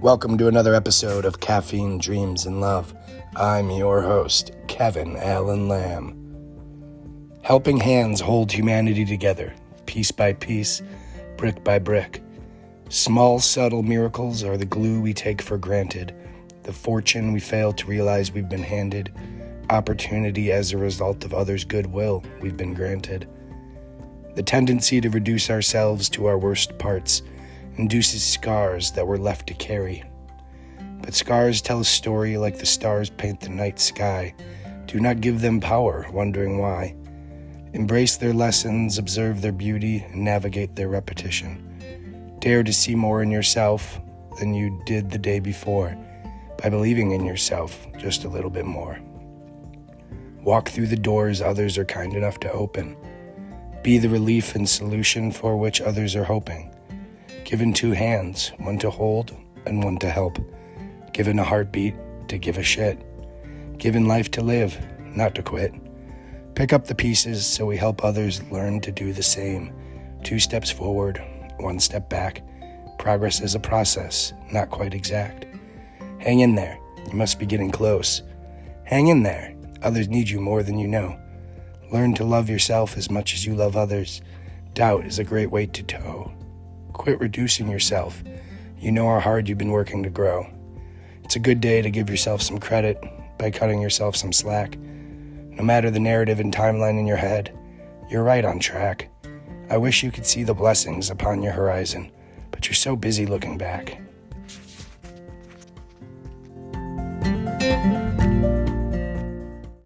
Welcome to another episode of Caffeine Dreams and Love. I'm your host, Kevin Allen Lamb. Helping hands hold humanity together, piece by piece, brick by brick. Small, subtle miracles are the glue we take for granted, the fortune we fail to realize we've been handed, opportunity as a result of others' goodwill we've been granted. The tendency to reduce ourselves to our worst parts induces scars that we're left to carry. But scars tell a story like the stars paint the night sky. Do not give them power, wondering why. Embrace their lessons, observe their beauty, and navigate their repetition. Dare to see more in yourself than you did the day before by believing in yourself just a little bit more. Walk through the doors others are kind enough to open. Be the relief and solution for which others are hoping. Given two hands, one to hold and one to help. Given a heartbeat to give a shit. Given life to live, not to quit. Pick up the pieces so we help others learn to do the same. Two steps forward, one step back. Progress is a process, not quite exact. Hang in there, you must be getting close. Hang in there, others need you more than you know. Learn to love yourself as much as you love others. Doubt is a great weight to tow. Quit reducing yourself. You know how hard you've been working to grow. It's a good day to give yourself some credit by cutting yourself some slack. No matter the narrative and timeline in your head, you're right on track. I wish you could see the blessings upon your horizon, but you're so busy looking back.